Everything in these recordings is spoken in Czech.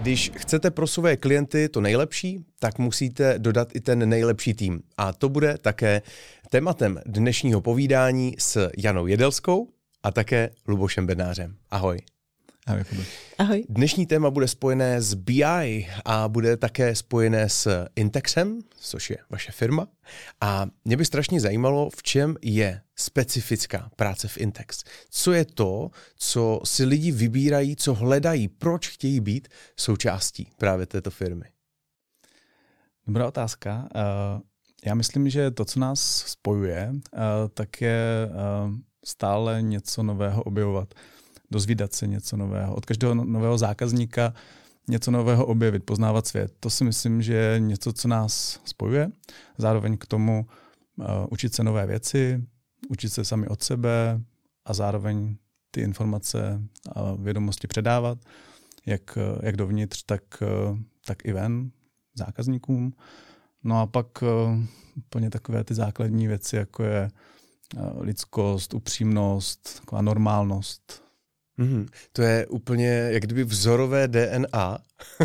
Když chcete pro své klienty to nejlepší, tak musíte dodat i ten nejlepší tým. A to bude také tématem dnešního povídání s Janou Jedelskou a také Lubošem Bednářem. Ahoj. Ahoj. Ahoj. Dnešní téma bude spojené s BI a bude také spojené s Intexem, což je vaše firma. A mě by strašně zajímalo, v čem je specifická práce v Intex. Co je to, co si lidi vybírají, co hledají, proč chtějí být součástí právě této firmy? Dobrá otázka. Eh, já myslím, že to, co nás spojuje, eh, tak je eh, stále něco nového objevovat dozvídat se něco nového, od každého no-, nového zákazníka něco nového objevit, poznávat svět. To si myslím, že je něco, co nás spojuje. Zároveň k tomu uh, učit se nové věci, učit se sami od sebe a zároveň ty informace a vědomosti předávat, jak, jak dovnitř, tak, tak i ven zákazníkům. No a pak úplně takové ty základní věci, jako je lidskost, upřímnost, taková normálnost, Mm, to je úplně jak kdyby vzorové DNA.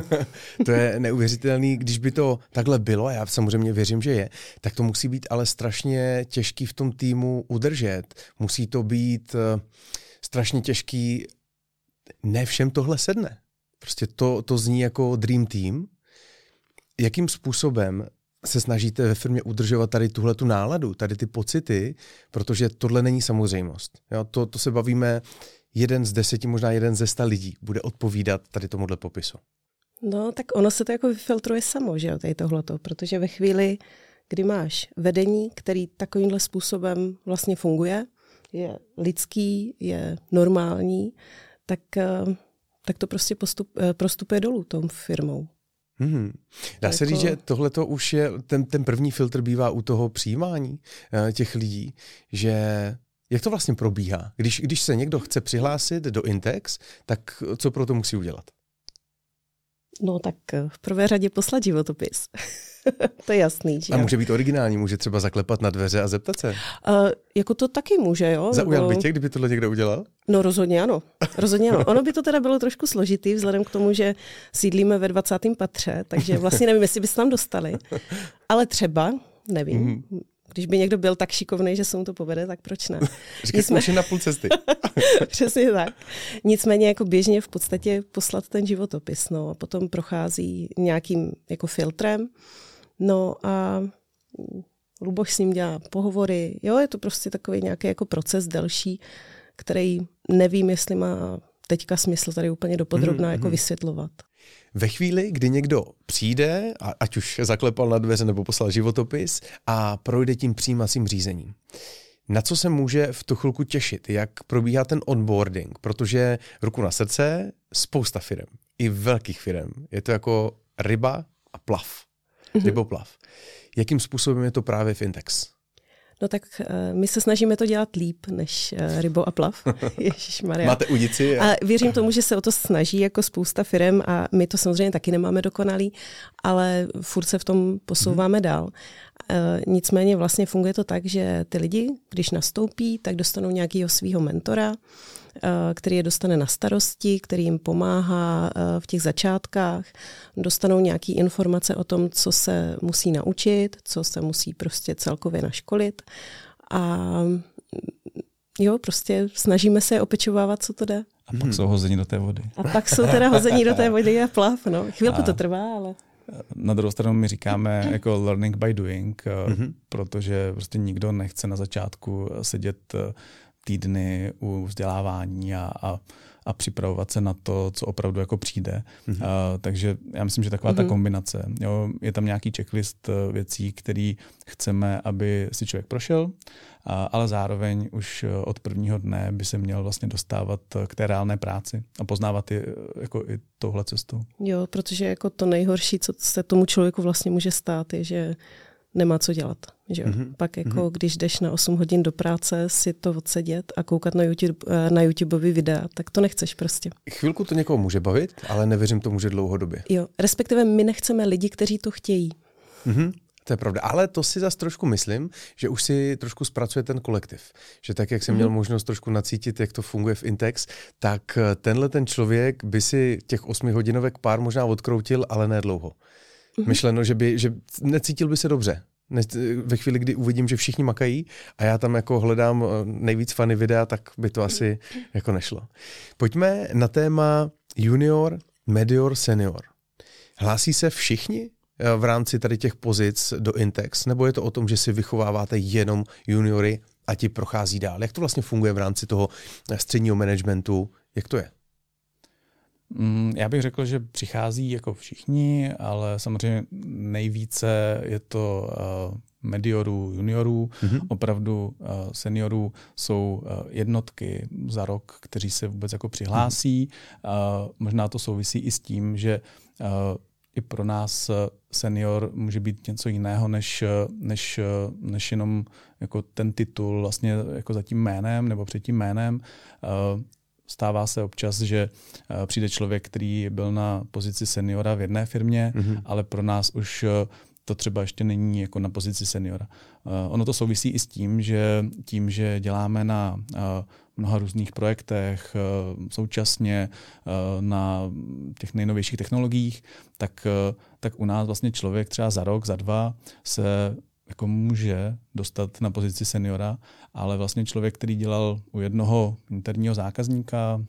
to je neuvěřitelný, když by to takhle bylo, a já samozřejmě věřím, že je, tak to musí být ale strašně těžký v tom týmu udržet. Musí to být uh, strašně těžký, ne všem tohle sedne. Prostě to, to zní jako dream team. Jakým způsobem se snažíte ve firmě udržovat tady tuhle tu náladu, tady ty pocity, protože tohle není samozřejmost. Jo, to, to se bavíme jeden z deseti, možná jeden ze sta lidí bude odpovídat tady tomuhle popisu. No, tak ono se to jako vyfiltruje samo, že jo, tady tohleto, protože ve chvíli, kdy máš vedení, který takovýmhle způsobem vlastně funguje, je lidský, je normální, tak, eh, tak to prostě postup, eh, prostupuje dolů tou firmou. Hmm. Dá jako... se říct, že tohle to už je, ten, ten první filtr bývá u toho přijímání uh, těch lidí, že jak to vlastně probíhá? Když, když se někdo chce přihlásit do Intex, tak co pro to musí udělat? No tak eh, v prvé řadě poslat životopis. to je jasný. Že a může být originální, může třeba zaklepat na dveře a zeptat se. Uh, jako to taky může, jo. Zaujal nebo... by tě, kdyby tohle někdo udělal? No rozhodně ano. Rozhodně ano. Ono by to teda bylo trošku složitý, vzhledem k tomu, že sídlíme ve 20. patře, takže vlastně nevím, jestli byste tam dostali. Ale třeba, nevím, mm. Když by někdo byl tak šikovný, že se mu to povede, tak proč ne? Říkej, Nicmé... na půl cesty. Přesně tak. Nicméně jako běžně v podstatě poslat ten životopis, no a potom prochází nějakým jako filtrem, no a Luboš s ním dělá pohovory, jo, je to prostě takový nějaký jako proces delší, který nevím, jestli má teďka smysl tady úplně dopodrobná mm, jako mm. vysvětlovat. Ve chvíli, kdy někdo přijde, ať už zaklepal na dveře nebo poslal životopis a projde tím přijímacím řízením, na co se může v tu chvilku těšit? Jak probíhá ten onboarding? Protože ruku na srdce, spousta firm, i velkých firm. Je to jako ryba a plav. Mm-hmm. Ryboplav. Jakým způsobem je to právě v Intex? No tak uh, my se snažíme to dělat líp než uh, rybo a plav. Ježišmarja. Máte udici? A... a věřím tomu, že se o to snaží jako spousta firm a my to samozřejmě taky nemáme dokonalý, ale furt se v tom posouváme hmm. dál. Uh, nicméně vlastně funguje to tak, že ty lidi, když nastoupí, tak dostanou nějakého svého mentora, který je dostane na starosti, který jim pomáhá eh, v těch začátkách, dostanou nějaké informace o tom, co se musí naučit, co se musí prostě celkově naškolit a jo, prostě snažíme se je opečovávat, co to jde. A pak hmm. jsou hození do té vody. A pak jsou teda hození do té vody a plav, no. Chvilku a... to trvá, ale... Na druhou stranu my říkáme jako learning by doing, mm-hmm. protože prostě nikdo nechce na začátku sedět týdny u vzdělávání a, a, a připravovat se na to, co opravdu jako přijde. Mm-hmm. Uh, takže já myslím, že taková mm-hmm. ta mhm. kombinace. Jo, je tam nějaký checklist eh, věcí, které chceme, aby si člověk prošel, uh, ale zároveň už eh, od prvního dne by se měl vlastně dostávat k té reálné práci a poznávat je jako i touhle cestou. Jo, protože jako to nejhorší, co se tomu člověku vlastně může stát, je, že nemá co dělat. Že? Mm-hmm. Pak jako, mm-hmm. když jdeš na 8 hodin do práce si to odsedět a koukat na YouTube, eh, na YouTubeový videa, tak to nechceš prostě. Chvilku to někoho může bavit, ale nevěřím tomu, že dlouhodobě. Jo, respektive my nechceme lidi, kteří to chtějí. Mm-hmm. To je pravda. Ale to si zase trošku myslím, že už si trošku zpracuje ten kolektiv. Že tak, jak jsem mm-hmm. měl možnost trošku nacítit, jak to funguje v Intex, tak eh, tenhle ten člověk by si těch osmihodinovek pár možná odkroutil, ale ne dlouho. Mm-hmm. Myšleno, že by, že necítil by se dobře. Ve chvíli, kdy uvidím, že všichni makají a já tam jako hledám eh, nejvíc fany videa, tak by to asi jako nešlo. Pojďme na téma junior, medior, senior. Hlásí se všichni eh, v rámci tady těch pozic do Intex, nebo je to o tom, že si vychováváte jenom juniory a ti prochází dál? Jak to vlastně funguje v rámci toho eh, středního managementu? Jak to je? Mm, já bych řekl, že přichází jako všichni, ale samozřejmě nejvíce je to uh, mediorů, juniorů, mm-hmm. opravdu uh, seniorů jsou uh, jednotky za rok, kteří se vůbec jako přihlásí. Mm-hmm. Možná to souvisí i s tím, že i pro nás senior může být něco jiného, než, než, než jenom jako ten titul vlastně jako za tím jménem nebo před tím jménem. Stává se občas, že eh, přijde člověk, který byl na pozici seniora v jedné firmě, mm-hmm. ale pro nás už eh, to třeba ještě není jako na pozici seniora. Eh, ono to souvisí i s tím, že tím, že děláme na mnoha různých projektech současně na těch nejnovějších technologiích, tak, tak u nás vlastně člověk třeba za rok, za dva se jako může dostat na pozici seniora, ale vlastně člověk, který dělal u jednoho interního zákazníka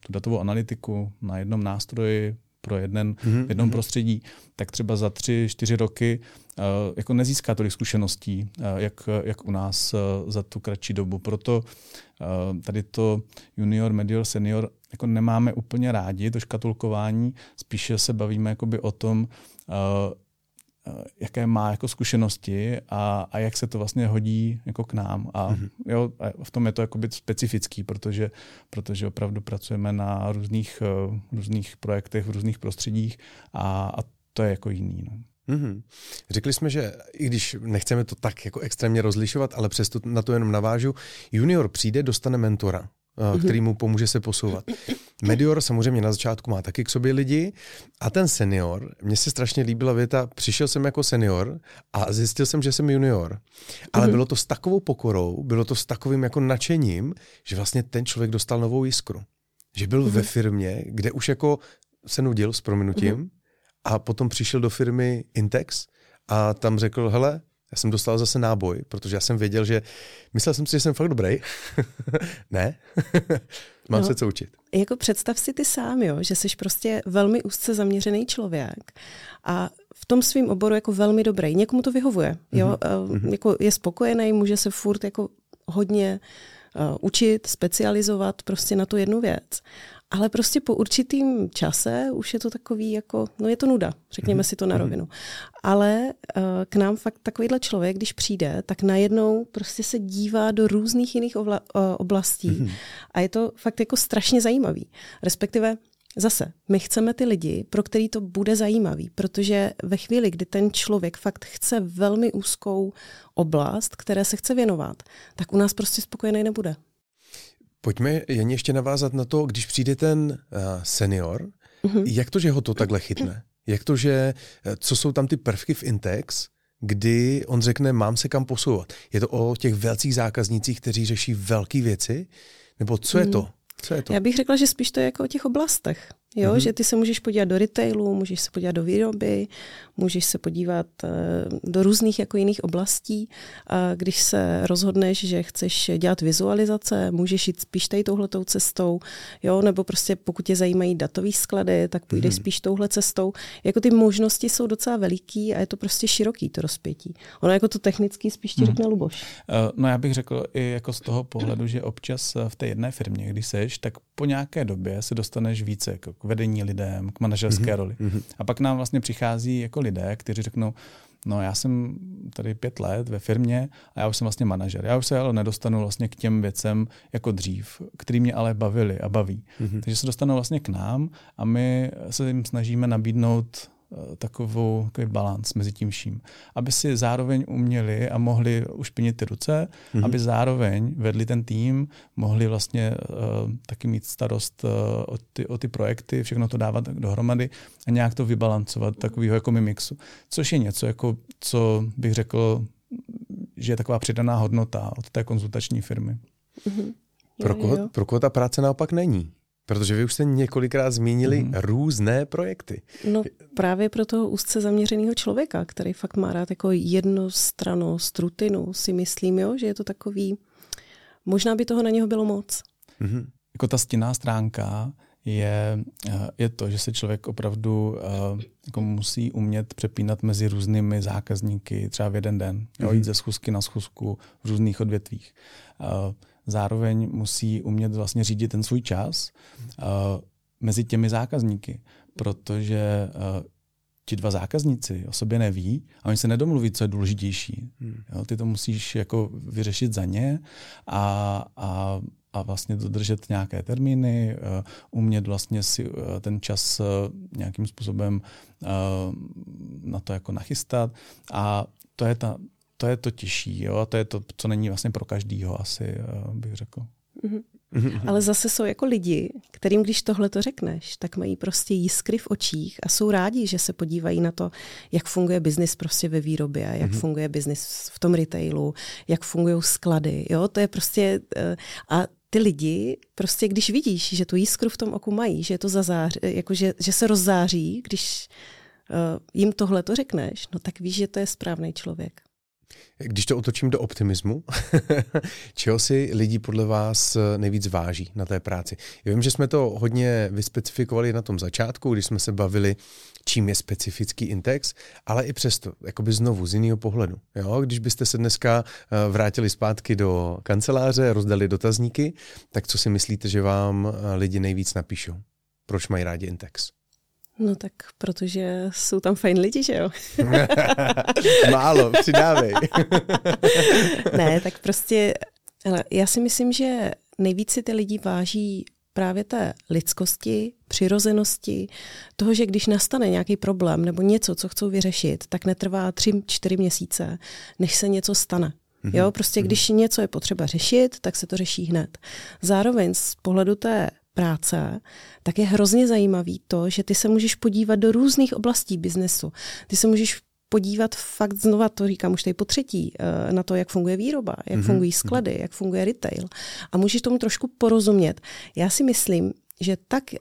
tu datovou analytiku na jednom nástroji pro jeden, mm-hmm. jednom mhm. prostředí, tak třeba za tři, čtyři roky jako nezíská tolik zkušeností, jak, jak u nás za tu kratší dobu. Proto tady to junior, medior, senior jako nemáme úplně rádi, to škatulkování, spíše se bavíme jakoby o tom, Eh, jaké má jako zkušenosti a, a jak se to vlastně hodí jako k nám. A, mm-hmm. jo, a v tom je to jakoby specifický, protože, protože opravdu pracujeme na různých, uh, různých projektech v různých prostředích a, a to je jako jiný. No. Mm-hmm. Řekli jsme, že i když nechceme to tak jako extrémně rozlišovat, ale přesto na to jenom navážu, junior přijde, dostane mentora. Eh, který mu pomůže se posouvat. Medior samozřejmě na začátku má taky k sobě lidi a ten senior, mně se strašně líbila věta, přišel jsem jako senior a zjistil jsem, že jsem junior. Ale mm-hmm. bylo to s takovou pokorou, bylo to s takovým jako nadšením, že vlastně ten člověk dostal novou jiskru. Že byl mm-hmm. ve firmě, kde už jako se nudil s prominutím a potom přišel do firmy Intex a tam řekl, hele, já jsem dostal zase náboj, protože já jsem věděl, že myslel jsem si, že jsem fakt dobrý. ne, mám no, se co učit. Jako představ si ty sám, jo, že jsi prostě velmi úzce zaměřený člověk a v tom svém oboru jako velmi dobrý. Někomu to vyhovuje, jo, mm-hmm. jako je spokojený, může se furt jako hodně uh, učit, specializovat prostě na tu jednu věc ale prostě po určitým čase už je to takový jako, no je to nuda, řekněme mm-hmm. si to na mhm. rovinu. Ale uh, k nám fakt takovýhle člověk, když přijde, tak najednou prostě se dívá do různých jiných obla, uh, oblastí mm-hmm. a je to fakt jako strašně zajímavý. Respektive Zase, my chceme ty lidi, pro který to bude zajímavý, protože ve chvíli, kdy ten člověk fakt chce velmi úzkou oblast, které se chce věnovat, tak u nás prostě spokojený nebude. Pojďme jen ještě navázat na to, když přijde ten uh, senior, mm-hmm. jak to, že ho to takhle chytne? Jak to, že, eh, co jsou tam ty prvky v Intex, kdy on řekne, mám se kam posouvat? Je to o těch velkých zákaznících, kteří řeší velké věci? Nebo co je mhm. to? Co je to? Já bych řekla, že spíš to je jako o těch oblastech. Jo, mm-hmm. že ty se můžeš podívat do retailu, můžeš se podívat do výroby, můžeš se podívat uh, do různých jako jiných oblastí. A když se rozhodneš, že chceš dělat vizualizace, můžeš jít spíš tady touhletou cestou, jo, nebo prostě pokud tě zajímají datové sklady, tak půjdeš mm-hmm. spíš touhle cestou. Jako ty možnosti jsou docela veliký a je to prostě široký to rozpětí. Ono jako to technicky spíš ti mm-hmm. řekne Luboš. Uh, no já bych řekl i jako z toho pohledu, že občas v té jedné firmě, když seš, tak po nějaké době se dostaneš více jako vedení lidem, k manažerské mm-hmm. roli. Mm-hmm. A pak nám vlastně přichází jako lidé, kteří řeknou, no já jsem tady pět let ve firmě a já už jsem vlastně manažer. Já už se ale nedostanu vlastně k těm věcem jako dřív, který mě ale bavili a baví. Mm-hmm. Takže se dostanou vlastně k nám a my se jim snažíme nabídnout takovou, takový balans mezi tím vším. Aby si zároveň uměli a mohli ušpinit ty ruce, mm-hmm. aby zároveň vedli ten tým, mohli vlastně uh, taky mít starost uh, o, ty, o ty projekty, všechno to dávat dohromady a nějak to vybalancovat takového jako mimixu. Což je něco, jako, co bych řekl, že je taková přidaná hodnota od té konzultační firmy. Mm-hmm. Pro, koho, pro koho ta práce naopak není? Protože vy už jste několikrát zmínili mm. různé projekty. No právě pro toho úzce zaměřeného člověka, který fakt má rád jako jednostranost, rutinu, si myslím, jo, že je to takový, možná by toho na něho bylo moc. Mm-hmm. Jako ta stinná stránka je, eh, je to, že se člověk opravdu uh, jako musí umět přepínat mezi různými zákazníky třeba v jeden den. Jo, jít ze schůzky na schůzku v různých odvětvích. Uh, zároveň musí umět vlastně řídit ten svůj čas uh, mezi těmi zákazníky, protože uh, ti dva zákazníci o sobě neví a oni se nedomluví, co je důležitější. Hmm. Jo, ty to musíš jako vyřešit za ně a, a, a vlastně dodržet nějaké termíny, uh, umět vlastně si uh, ten čas uh, nějakým způsobem na to jako nachystat a to je ta to je to těžší, jo, a to je to, co není vlastně pro každýho asi, eh, bych řekl. Mm-hmm. Ale zase jsou jako lidi, kterým když tohle to řekneš, tak mají prostě jiskry v očích a jsou rádi, že se podívají na to, jak funguje biznis prostě ve výrobě, jak mm-hmm. funguje biznis v tom retailu, jak fungují sklady. Jo? To je prostě... Eh, a ty lidi, prostě když vidíš, že tu jiskru v tom oku mají, že, je to zazář, jako že, že se rozzáří, když uh, jim tohle to řekneš, no tak víš, že to je správný člověk. Když to otočím do optimismu, čeho si lidi podle vás nejvíc váží na té práci? Já vím, že jsme to hodně vyspecifikovali na tom začátku, když jsme se bavili, čím je specifický Intex, ale i přesto, jakoby znovu, z jiného pohledu. Jo? Když byste se dneska eh, vrátili zpátky do kanceláře, rozdali dotazníky, tak co si myslíte, že vám eh, lidi nejvíc napíšou? Proč mají rádi Intex? No tak protože jsou tam fajn lidi, že jo? Málo, přidávej. ne, tak prostě, hele, já si myslím, že nejvíc si ty lidi váží právě té lidskosti, přirozenosti, toho, že když nastane nějaký problém nebo něco, co chcou vyřešit, tak netrvá tři, čtyři měsíce, než se něco stane. Mm-hmm. Jo, prostě mhm. když něco je potřeba řešit, tak se to řeší hned. Zároveň z pohledu té práce, tak je hrozně zajímavý to, že ty se můžeš podívat do různých oblastí biznesu. Ty se můžeš podívat fakt znova, to říkám už tady po třetí, eh, na to, jak funguje výroba, jak mm-hmm. fungují sklady, jak funguje retail. A můžeš tomu trošku porozumět. Já si myslím, že tak uh,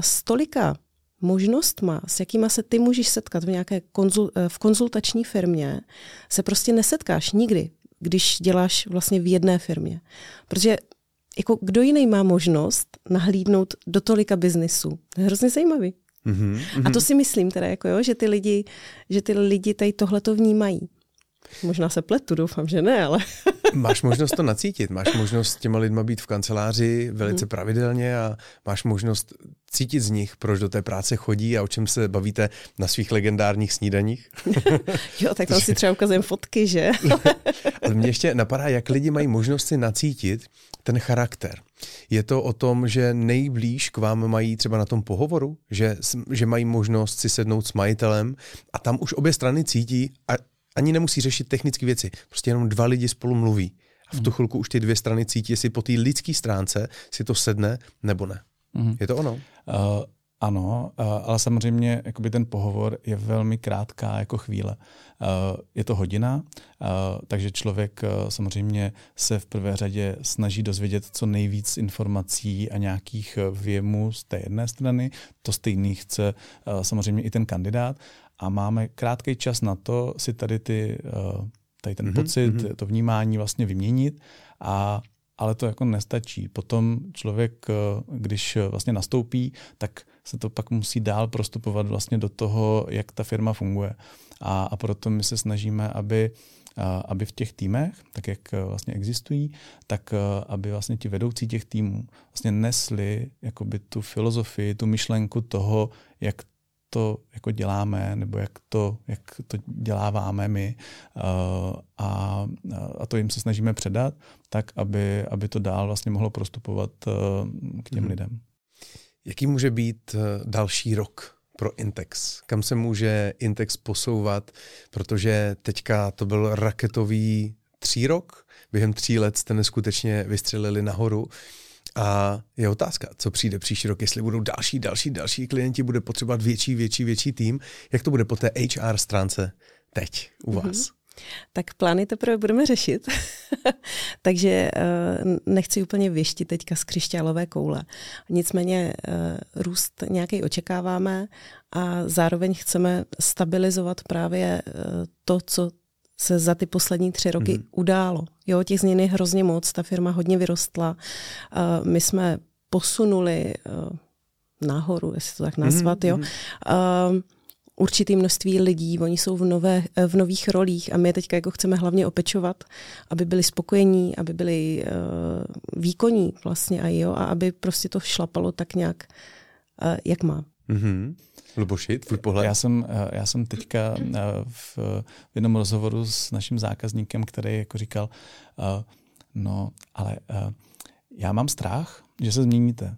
stolika možnostma, s jakýma se ty můžeš setkat v nějaké konzul, eh, v konzultační firmě, se prostě nesetkáš nikdy, když děláš vlastně v jedné firmě. Protože jako kdo jiný má možnost nahlídnout do tolika biznisů? Hrozně zajímavý. Mm-hmm, A to si myslím teda, jako jo, že ty lidi, že ty lidi tady tohle to vnímají. Možná se pletu, doufám, že ne, ale... máš možnost to nacítit, máš možnost s těma lidma být v kanceláři velice hmm. pravidelně a máš možnost cítit z nich, proč do té práce chodí a o čem se bavíte na svých legendárních snídaních. jo, tak tam si třeba ukazujeme fotky, že? ale mě ještě napadá, jak lidi mají možnost si nacítit ten charakter. Je to o tom, že nejblíž k vám mají třeba na tom pohovoru, že, že mají možnost si sednout s majitelem a tam už obě strany cítí a ani nemusí řešit technické věci. Prostě jenom dva lidi spolu mluví. A v tu mhm. chvilku už ty dvě strany cítí, jestli po té lidské stránce si to sedne nebo ne. Mm. Je to ono? Uh, ano, uh, ale samozřejmě jakoby ten pohovor je velmi krátká jako chvíle. Uh, je to hodina, uh, takže člověk samozřejmě se v prvé řadě snaží dozvědět co nejvíc informací a nějakých věmů z té jedné strany. To stejný chce samozřejmě i ten kandidát a máme krátký čas na to si tady ty, eh, tady ten mm-hmm, pocit, mm-hmm. to vnímání vlastně vyměnit a ale to jako nestačí. Potom člověk, eh, když vlastně nastoupí, tak se to pak musí dál prostupovat vlastně do toho, jak ta firma funguje. A, a proto my se snažíme, aby aby v těch týmech, tak jak eh, vlastně existují, tak aby vlastně ti vedoucí těch týmů vlastně nesli jakoby tu filozofii, tu myšlenku toho, jak to jako děláme, nebo jak to, jak to děláváme my uh, a, a to jim se snažíme předat, tak aby, aby to dál vlastně mohlo prostupovat k těm hmm. lidem. Jaký může být uh, další rok pro Intex? Kam se může Intex posouvat? Protože teďka to byl raketový rok. během tří let jste neskutečně vystřelili nahoru. A je otázka, co přijde příští rok, jestli budou další, další, další klienti, bude potřebovat větší, větší, větší tým. Jak to bude po té HR stránce teď u mhm. vás? Mm-hmm. Tak plány teprve budeme řešit, takže eh, nechci úplně věštit teďka z křišťálové koule. Nicméně eh, růst nějaký očekáváme a zároveň chceme stabilizovat právě eh, to, co se za ty poslední tři roky mm. událo. Jo, těch změn je hrozně moc, ta firma hodně vyrostla. My jsme posunuli nahoru, jestli to tak nazvat, mm. jo. Mm určitý množství lidí, oni jsou v, nové, v nových rolích a my je teďka jako chceme hlavně opečovat, aby byli spokojení, aby byli uh, výkonní vlastně a jo, a aby prostě to šlapalo tak nějak, uh, jak má. Mm-hmm. Luboši, tvůj pohled? Já jsem, eh, já jsem teďka v, v jednom rozhovoru s naším zákazníkem, který jako říkal, uh, no, ale uh, já mám strach, že se změníte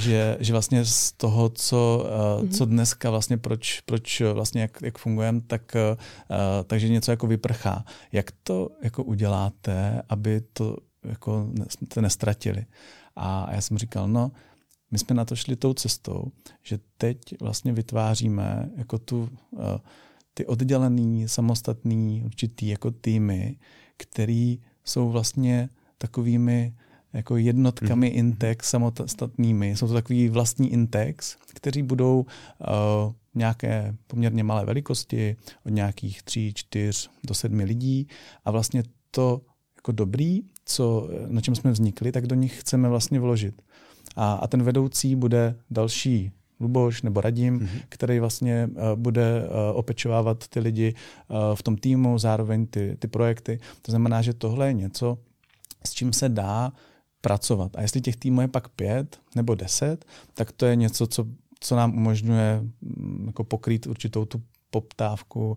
že, že vlastně z toho, co, uh, co dneska vlastně, proč, proč vlastně jak, jak fungujeme, tak, uh, takže něco jako vyprchá. Jak to jako uděláte, aby to jako jste nestratili? A já jsem říkal, no, my jsme na to šli tou cestou, že teď vlastně vytváříme jako tu, uh, ty oddělený, samostatný určitý jako týmy, který jsou vlastně takovými jako jednotkami mm-hmm. Intex samostatnými. Jsou to takový vlastní Intex, kteří budou uh, nějaké poměrně malé velikosti, od nějakých tří, čtyř do sedmi lidí a vlastně to jako dobrý, co, na čem jsme vznikli, tak do nich chceme vlastně vložit. A, a ten vedoucí bude další Luboš nebo Radim, mm-hmm. který vlastně uh, bude uh, opečovávat ty lidi uh, v tom týmu, zároveň ty, ty projekty. To znamená, že tohle je něco, s čím se dá pracovat. A jestli těch týmů je pak pět nebo deset, tak to je něco, co, co nám umožňuje mm, jako pokrýt určitou tu poptávku uh,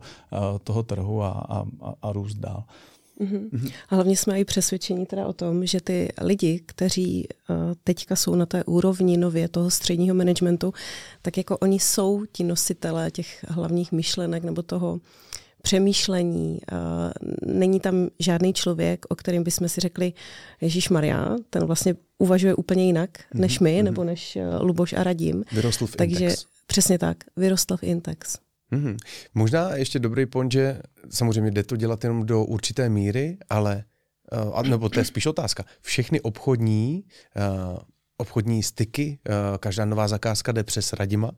toho trhu a, a, a růst dál. Mm-hmm. A hlavně jsme i přesvědčení teda o tom, že ty lidi, kteří uh, teďka jsou na té úrovni nově toho středního managementu, tak jako oni jsou ti nositelé těch hlavních myšlenek nebo toho přemýšlení. Není tam žádný člověk, o kterém bychom si řekli, Ježíš Maria, ten vlastně uvažuje úplně jinak mm-hmm. než my, mm-hmm. nebo než eh, Luboš a Radim. Vyrostl v Takže Intex. přesně tak, vyrostl v Intex. Mm-hmm. Možná ještě dobrý point, že samozřejmě jde to dělat jenom do určité míry, ale, uh, nebo to je spíš otázka, všechny obchodní, uh, obchodní styky, každá nová zakázka jde přes Radima,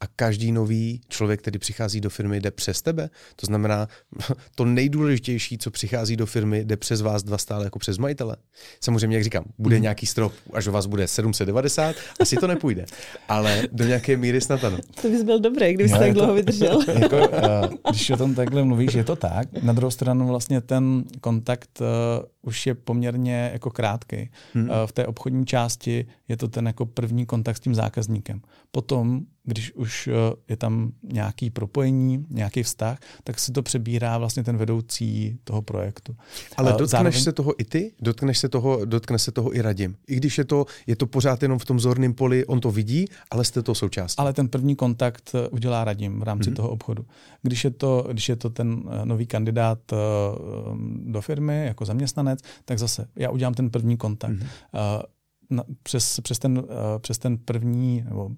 a každý nový člověk, který přichází do firmy, jde přes tebe. To znamená, to nejdůležitější, co přichází do firmy, jde přes vás dva stále jako přes majitele. Samozřejmě, jak říkám, bude mm. nějaký strop, až u vás bude 790, asi to nepůjde. Ale do nějaké míry snad ano. To bys byl dobrý, kdybys tak dlouho vydržel. jako, uh, když o tom takhle mluvíš, je to tak. Na druhou stranu vlastně ten kontakt uh, už je poměrně jako krátký. Hmm. Uh, v té obchodní části je to ten jako první kontakt s tím zákazníkem. Potom když už eh, je tam nějaký propojení, nějaký vztah, tak si to přebírá vlastně ten vedoucí toho projektu. Ale dotkneš Zároveň... se toho i ty? Dotkneš se toho, dotkne se toho i Radim? I když je to, je to pořád jenom v tom zorném poli, on to vidí, ale jste to součástí. Ale ten první kontakt eh, udělá Radim v rámci mm-hmm. toho obchodu. Když je, to, když je to ten eh, nový kandidát do firmy jako zaměstnanec, tak zase já udělám ten první kontakt. Mm-hmm. Na, přes, přes, ten, přes ten první, nebo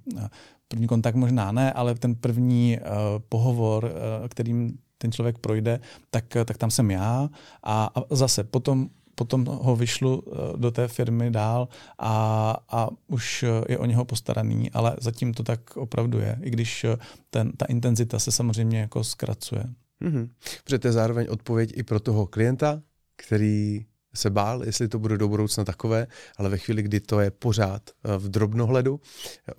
první kontakt možná ne, ale ten první uh, pohovor, uh, kterým ten člověk projde, tak, tak tam jsem já a, a zase potom potom ho vyšlu do té firmy dál a, a už je o něho postaraný, ale zatím to tak opravdu je, i když ten, ta intenzita se samozřejmě jako zkracuje. Mm-hmm. Protože to je zároveň odpověď i pro toho klienta, který se bál, jestli to bude do budoucna takové, ale ve chvíli, kdy to je pořád eh, v drobnohledu,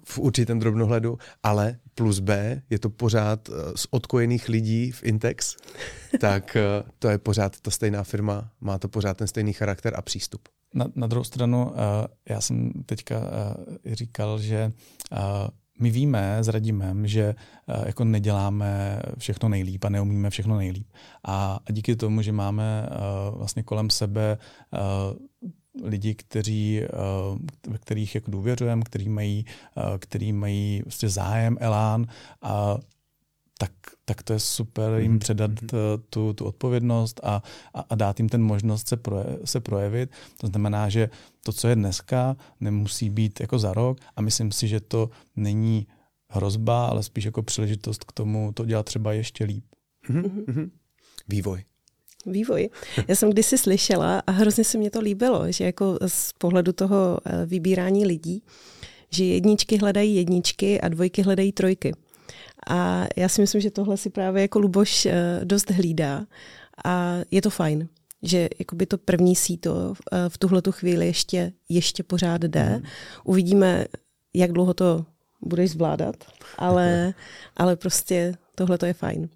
v určitém drobnohledu, ale plus B, je to pořád eh, z odkojených lidí v Intex, tak eh, to je pořád ta stejná firma, má to pořád ten stejný charakter a přístup. Na, na druhou stranu, já jsem teďka říkal, že my víme s Radimem, že uh, jako neděláme všechno nejlíp a neumíme všechno nejlíp. A, díky tomu, že máme uh, vlastně kolem sebe uh, lidi, kteří, ve kterých jako důvěřujeme, který mají, který mají prostě zájem, elán a tak, tak to je super jim mhm. předat mhm. tu, tu odpovědnost a, a, a dát jim ten možnost se, proje, se projevit. To znamená, že to, co je dneska, nemusí být jako za rok a myslím si, že to není hrozba, ale spíš jako příležitost k tomu to dělat třeba ještě líp. Mm-hmm. Vývoj. Vývoj. Já jsem kdysi slyšela a hrozně se mě to líbilo, že jako z pohledu toho eh, vybírání lidí, že jedničky hledají jedničky a dvojky hledají trojky. A já si myslím, že tohle si právě jako Luboš eh, dost hlídá a je to fajn že jakoby to první síto eh, v tuhle chvíli ještě, ještě pořád jde. Mm. Uvidíme, jak dlouho to budeš zvládat, ale, ale prostě tohle to je fajn.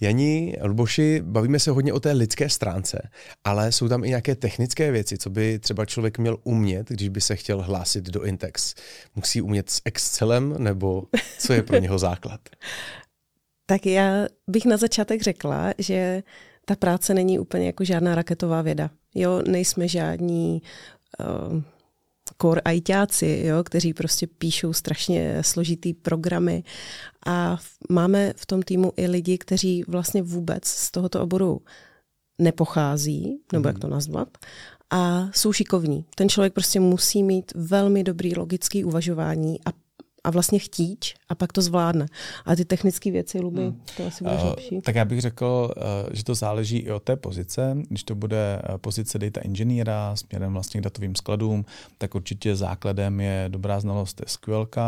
Janí, Luboši, bavíme se hodně o té lidské stránce, ale jsou tam i nějaké technické věci, co by třeba člověk měl umět, když by se chtěl hlásit do Intex. Musí umět s Excelem, nebo co je pro něho základ? tak já bych na začátek řekla, že ta práce není úplně jako žádná raketová věda. Jo, nejsme žádní uh, core ajťáci, jo, kteří prostě píšou strašně složitý programy a máme v tom týmu i lidi, kteří vlastně vůbec z tohoto oboru nepochází, nebo jak to mhm. nazvat, a jsou šikovní. Ten člověk prostě musí mít velmi dobrý logický uvažování a a vlastně chtíč a pak to zvládne. A ty technické věci, Luby, hmm. to asi bude uh, lepší. Tak já bych řekl, uh, že to záleží i od té pozice. Když to bude uh, pozice data inženýra směrem vlastně k datovým skladům, tak určitě základem je dobrá znalost SQL uh,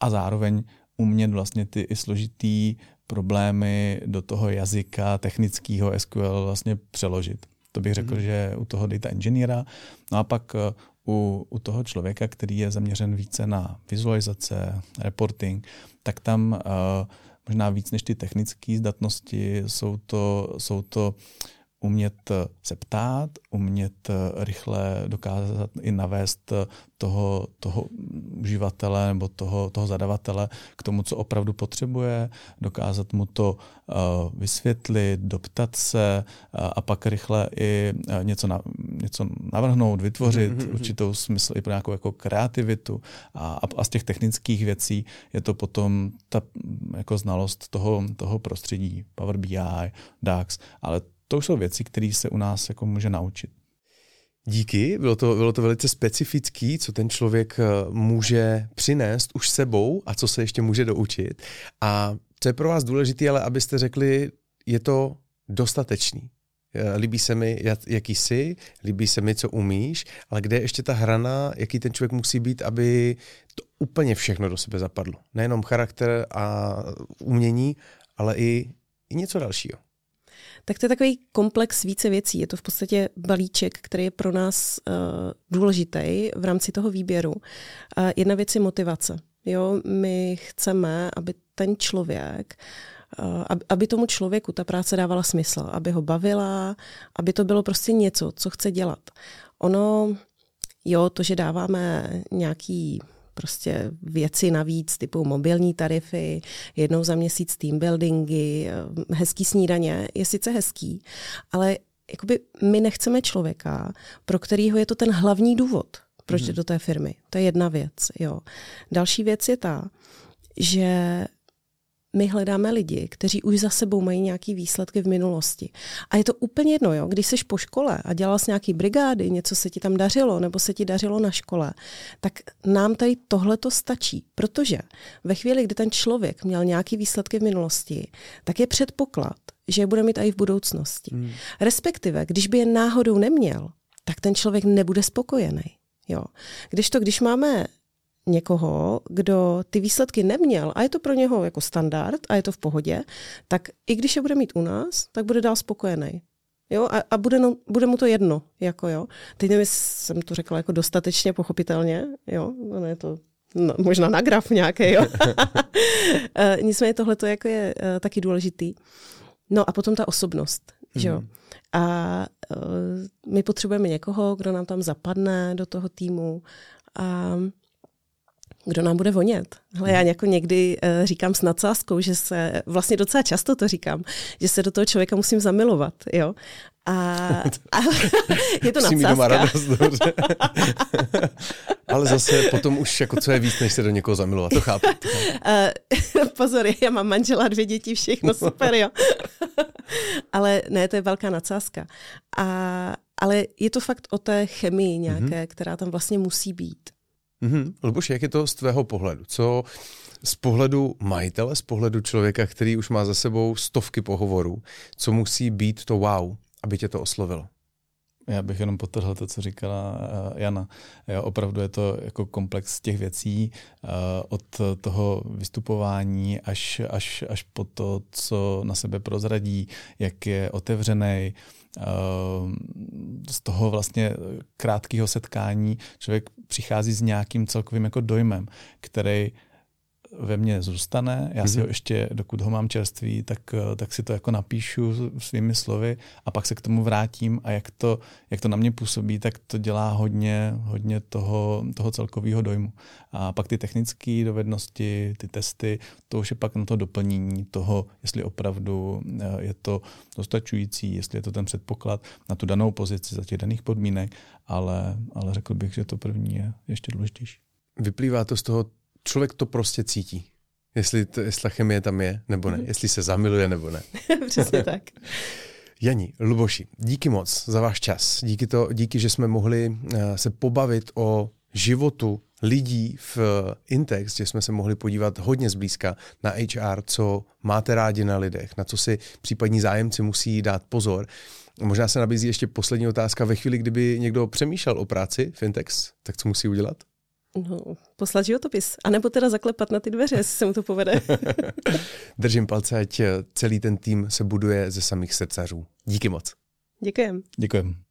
a zároveň umět vlastně ty i složitý problémy do toho jazyka technického SQL vlastně přeložit. To bych řekl, mm. že u toho data inženýra. No a pak u, u toho člověka, který je zaměřen více na vizualizace, reporting, tak tam uh, možná víc než ty technické zdatnosti jsou to, jsou to umět se ptát, umět rychle dokázat i navést toho, toho uživatele nebo toho, toho zadavatele k tomu, co opravdu potřebuje, dokázat mu to uh, vysvětlit, doptat se uh, a pak rychle i uh, něco, na, něco navrhnout, vytvořit mm-hmm. určitou smysl i pro nějakou jako kreativitu a, a z těch technických věcí je to potom ta jako znalost toho, toho prostředí, Power BI, DAX, ale to už jsou věci, které se u nás jako může naučit. Díky, bylo to, bylo to velice specifický, co ten člověk eh, může přinést už sebou a co se ještě může doučit. A co je pro vás důležité, ale abyste řekli, je to dostatečný. Eh, líbí se mi, jaký jsi, líbí se mi, co umíš, ale kde je ještě ta hrana, jaký ten člověk musí být, aby to úplně všechno do sebe zapadlo. Nejenom charakter a umění, ale i, i něco dalšího tak to je takový komplex více věcí. Je to v podstatě balíček, který je pro nás uh, důležitý v rámci toho výběru. Uh, jedna věc je motivace. Jo, my chceme, aby ten člověk uh, aby tomu člověku ta práce dávala smysl, aby ho bavila, aby to bylo prostě něco, co chce dělat. Ono, jo, to, že dáváme nějaký prostě věci navíc, typu mobilní tarify, jednou za měsíc team buildingy, eh, hezký snídaně, je sice hezký, ale jakoby my nechceme člověka, pro kterýho je to ten hlavní důvod, proč jde hmm. do té firmy. To je jedna věc. Jo. Další věc je ta, že my hledáme lidi, kteří už za sebou mají nějaké výsledky v minulosti. A je to úplně jedno, jo? když jsi po škole a dělal jsi nějaký brigády, něco se ti tam dařilo, nebo se ti dařilo na škole, tak nám tady tohle to stačí, protože ve chvíli, kdy ten člověk měl nějaké výsledky v minulosti, tak je předpoklad, že je bude mít i v budoucnosti. Hmm. Respektive, když by je náhodou neměl, tak ten člověk nebude spokojený. Jo. Když to, když máme někoho, kdo ty výsledky neměl a je to pro něho jako standard a je to v pohodě, tak i když je bude mít u nás, tak bude dál spokojený. Jo, a, a bude, no, bude mu to jedno. Jako jo. Teď nevím, jsem to řekla jako dostatečně pochopitelně. Jo, no, je to no, možná na graf nějaký. Jo. E, nicméně tohle jako je uh, taky důležitý. No a potom ta osobnost. Mm. Že jo. Mhm. A uh, my potřebujeme někoho, kdo nám tam zapadne do toho týmu. A kdo nám bude vonět. Hele, já jako někdy uh, říkám s nadsázkou, že se, vlastně docela často to říkám, že se do toho člověka musím zamilovat, jo. A, a je to nadsázka. radost, dobře. Ale zase potom už jako co je víc, než se do někoho zamilovat, to chápu. To chápu. Uh, pozor, já mám manžela, dvě děti, všechno super, jo. ale ne, to je velká nadsázka. A, ale je to fakt o té chemii nějaké, mm-hmm. která tam vlastně musí být. Mhm. Luboš, jak je to z tvého pohledu? Co z pohledu majitele, z pohledu člověka, který už má za sebou stovky pohovorů, co musí být to wow, aby tě to oslovilo? Já bych jenom potrhl to, co říkala uh, Jana. Jo, opravdu je to jako komplex těch věcí uh, od toho vystupování až, až, až po to, co na sebe prozradí, jak je otevřený. Z toho vlastně krátkého setkání člověk přichází s nějakým celkovým jako dojmem, který ve mně zůstane, já si ho ještě, dokud ho mám čerstvý, tak, tak si to jako napíšu svými slovy a pak se k tomu vrátím a jak to, jak to na mě působí, tak to dělá hodně, hodně toho, toho celkového dojmu. A pak ty technické dovednosti, ty testy, to už je pak na to doplnění toho, jestli opravdu je to dostačující, jestli je to ten předpoklad na tu danou pozici za těch daných podmínek, ale, ale řekl bych, že to první je ještě důležitější. Vyplývá to z toho člověk to prostě cítí. Jestli, to, jestli ta chemie tam je, nebo ne. Mm. Jestli se zamiluje, nebo ne. Přesně tak. Jani, Luboši, díky moc za váš čas. Díky, to, díky, že jsme mohli se pobavit o životu lidí v Intex, že jsme se mohli podívat hodně zblízka na HR, co máte rádi na lidech, na co si případní zájemci musí dát pozor. Možná se nabízí ještě poslední otázka. Ve chvíli, kdyby někdo přemýšlel o práci v Intex, tak co musí udělat? No, poslat životopis. A nebo teda zaklepat na ty dveře, jestli se mu to povede. Držím palce, ať celý ten tým se buduje ze samých srdcařů. Díky moc. Děkujem. Děkujem.